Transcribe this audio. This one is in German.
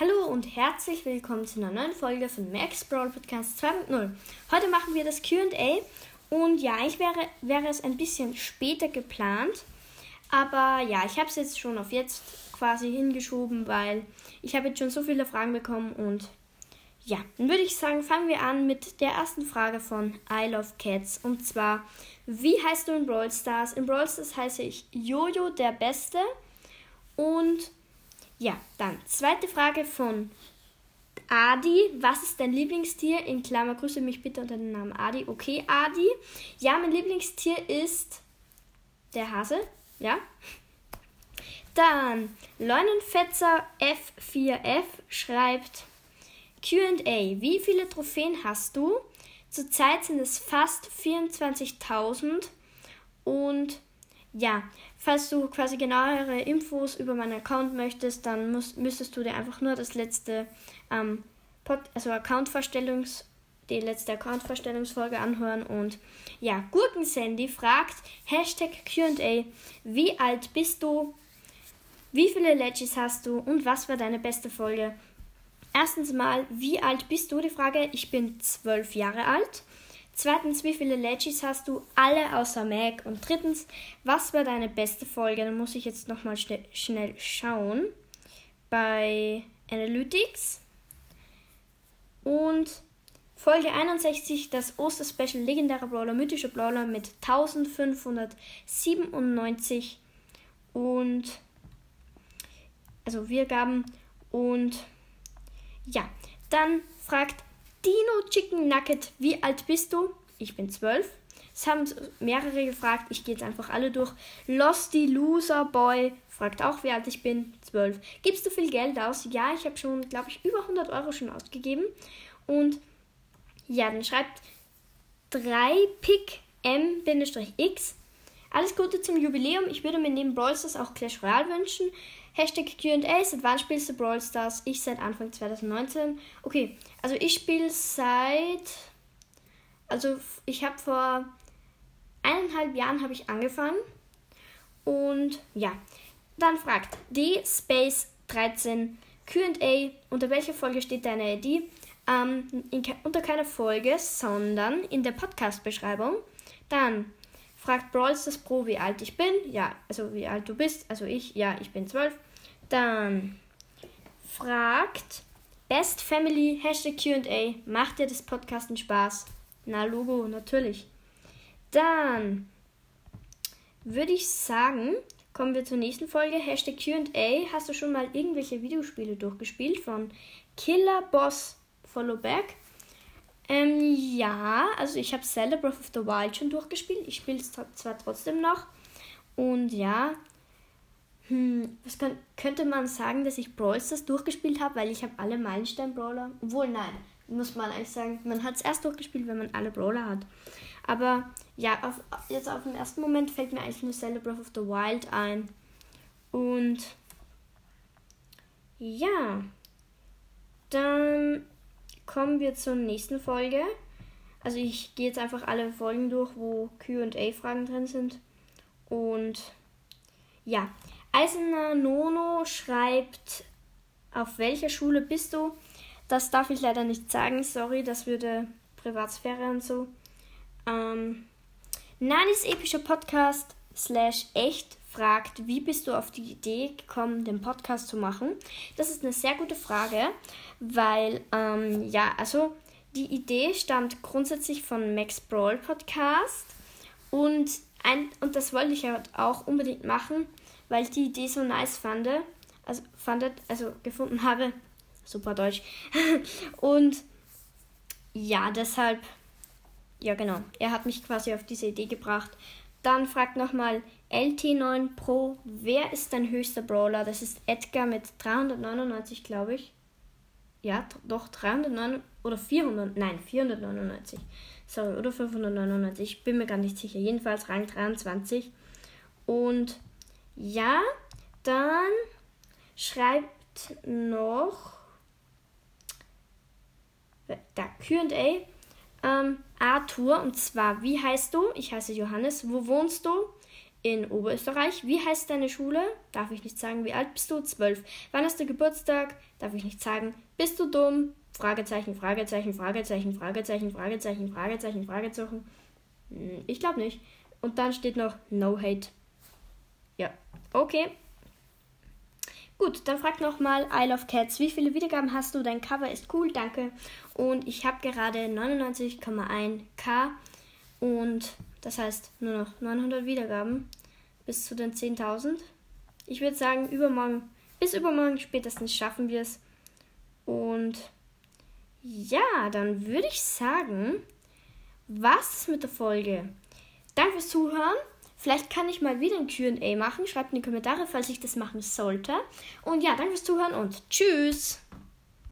Hallo und herzlich willkommen zu einer neuen Folge von Max Brawl Podcast 2.0. Heute machen wir das QA und ja, ich wäre, wäre es ein bisschen später geplant, aber ja, ich habe es jetzt schon auf jetzt quasi hingeschoben, weil ich habe jetzt schon so viele Fragen bekommen und ja, dann würde ich sagen, fangen wir an mit der ersten Frage von I Love Cats und zwar, wie heißt du in Brawl Stars? In Brawl Stars heiße ich Jojo der Beste und ja, dann zweite Frage von Adi. Was ist dein Lieblingstier? In Klammer, grüße mich bitte unter dem Namen Adi. Okay, Adi. Ja, mein Lieblingstier ist der Hase. Ja. Dann Leunenfetzer F4F schreibt QA. Wie viele Trophäen hast du? Zurzeit sind es fast 24.000 und ja, falls du quasi genauere Infos über meinen Account möchtest, dann musst, müsstest du dir einfach nur das letzte ähm, Pod, also Account-Vorstellungs, die letzte Account-Vorstellungsfolge anhören. Und ja, Gurken-Sandy fragt, Hashtag QA, wie alt bist du? Wie viele Legis hast du und was war deine beste Folge? Erstens mal, wie alt bist du? Die Frage, ich bin zwölf Jahre alt. Zweitens, wie viele Legis hast du? Alle außer Mac. Und drittens, was war deine beste Folge? Da muss ich jetzt nochmal schnell, schnell schauen. Bei Analytics. Und Folge 61, das Osterspecial legendärer Brawler, mythischer Brawler mit 1597 und also Wiedergaben und ja, dann fragt Dino Chicken Nugget, wie alt bist du? Ich bin zwölf. Es haben mehrere gefragt, ich gehe jetzt einfach alle durch. Losty Loser Boy fragt auch, wie alt ich bin. Zwölf. Gibst du viel Geld aus? Ja, ich habe schon, glaube ich, über 100 Euro schon ausgegeben. Und ja, dann schreibt 3pick M-X. Alles Gute zum Jubiläum. Ich würde mir neben Brawl Stars auch Clash Royale wünschen. Hashtag QA, seit wann spielst du Brawl Stars? Ich seit Anfang 2019. Okay, also ich spiele seit. Also ich habe vor eineinhalb Jahren habe ich angefangen. Und ja, dann fragt D Space 13 QA, unter welcher Folge steht deine ID? Ähm, in, unter keiner Folge, sondern in der Podcast-Beschreibung. Dann fragt Brawl Stars Pro, wie alt ich bin. Ja, also wie alt du bist. Also ich, ja, ich bin 12. Dann fragt Best Family Hashtag QA. Macht dir das Podcasten Spaß? Na, Logo, natürlich. Dann würde ich sagen, kommen wir zur nächsten Folge. Hashtag QA. Hast du schon mal irgendwelche Videospiele durchgespielt von Killer Boss Followback? Ja, also ich habe Zelda Breath of the Wild schon durchgespielt. Ich spiele es zwar trotzdem noch. Und ja, hm, was kann, könnte man sagen, dass ich Brawl Stars durchgespielt habe, weil ich habe alle Meilenstein-Brawler. Obwohl, nein, muss man eigentlich sagen, man hat es erst durchgespielt, wenn man alle Brawler hat. Aber ja, auf, jetzt auf den ersten Moment fällt mir eigentlich nur Zelda Breath of the Wild ein. Und ja, dann kommen wir zur nächsten Folge. Also ich gehe jetzt einfach alle Folgen durch, wo QA-Fragen drin sind. Und ja, Eisener Nono schreibt, auf welcher Schule bist du? Das darf ich leider nicht sagen, sorry, das würde Privatsphäre und so. Ähm, Nanis epischer Podcast slash echt fragt, wie bist du auf die Idee gekommen, den Podcast zu machen? Das ist eine sehr gute Frage, weil, ähm, ja, also die Idee stammt grundsätzlich von Max Brawl Podcast und, ein, und das wollte ich halt auch unbedingt machen weil ich die Idee so nice fand. Also, fandet, also gefunden habe. Super Deutsch. Und ja, deshalb, ja genau, er hat mich quasi auf diese Idee gebracht. Dann fragt nochmal LT9 Pro, wer ist dein höchster Brawler? Das ist Edgar mit 399, glaube ich. Ja, doch, 309 oder 400, nein, 499. Sorry, oder 599, ich bin mir gar nicht sicher. Jedenfalls Rang 23. Und ja, dann schreibt noch da QA ähm, Arthur und zwar, wie heißt du? Ich heiße Johannes. Wo wohnst du? In Oberösterreich. Wie heißt deine Schule? Darf ich nicht sagen. Wie alt bist du? Zwölf. Wann hast du Geburtstag? Darf ich nicht sagen. Bist du dumm? Fragezeichen, Fragezeichen, Fragezeichen, Fragezeichen, Fragezeichen, Fragezeichen, Fragezeichen. Hm, ich glaube nicht. Und dann steht noch No Hate. Ja, okay. Gut, dann frag nochmal I Love Cats. Wie viele Wiedergaben hast du? Dein Cover ist cool, danke. Und ich habe gerade 99,1k. Und das heißt nur noch 900 Wiedergaben bis zu den 10.000. Ich würde sagen, übermorgen, bis übermorgen spätestens schaffen wir es. Und ja, dann würde ich sagen, was mit der Folge? Danke fürs Zuhören. Vielleicht kann ich mal wieder ein QA machen. Schreibt in die Kommentare, falls ich das machen sollte. Und ja, danke fürs Zuhören und tschüss.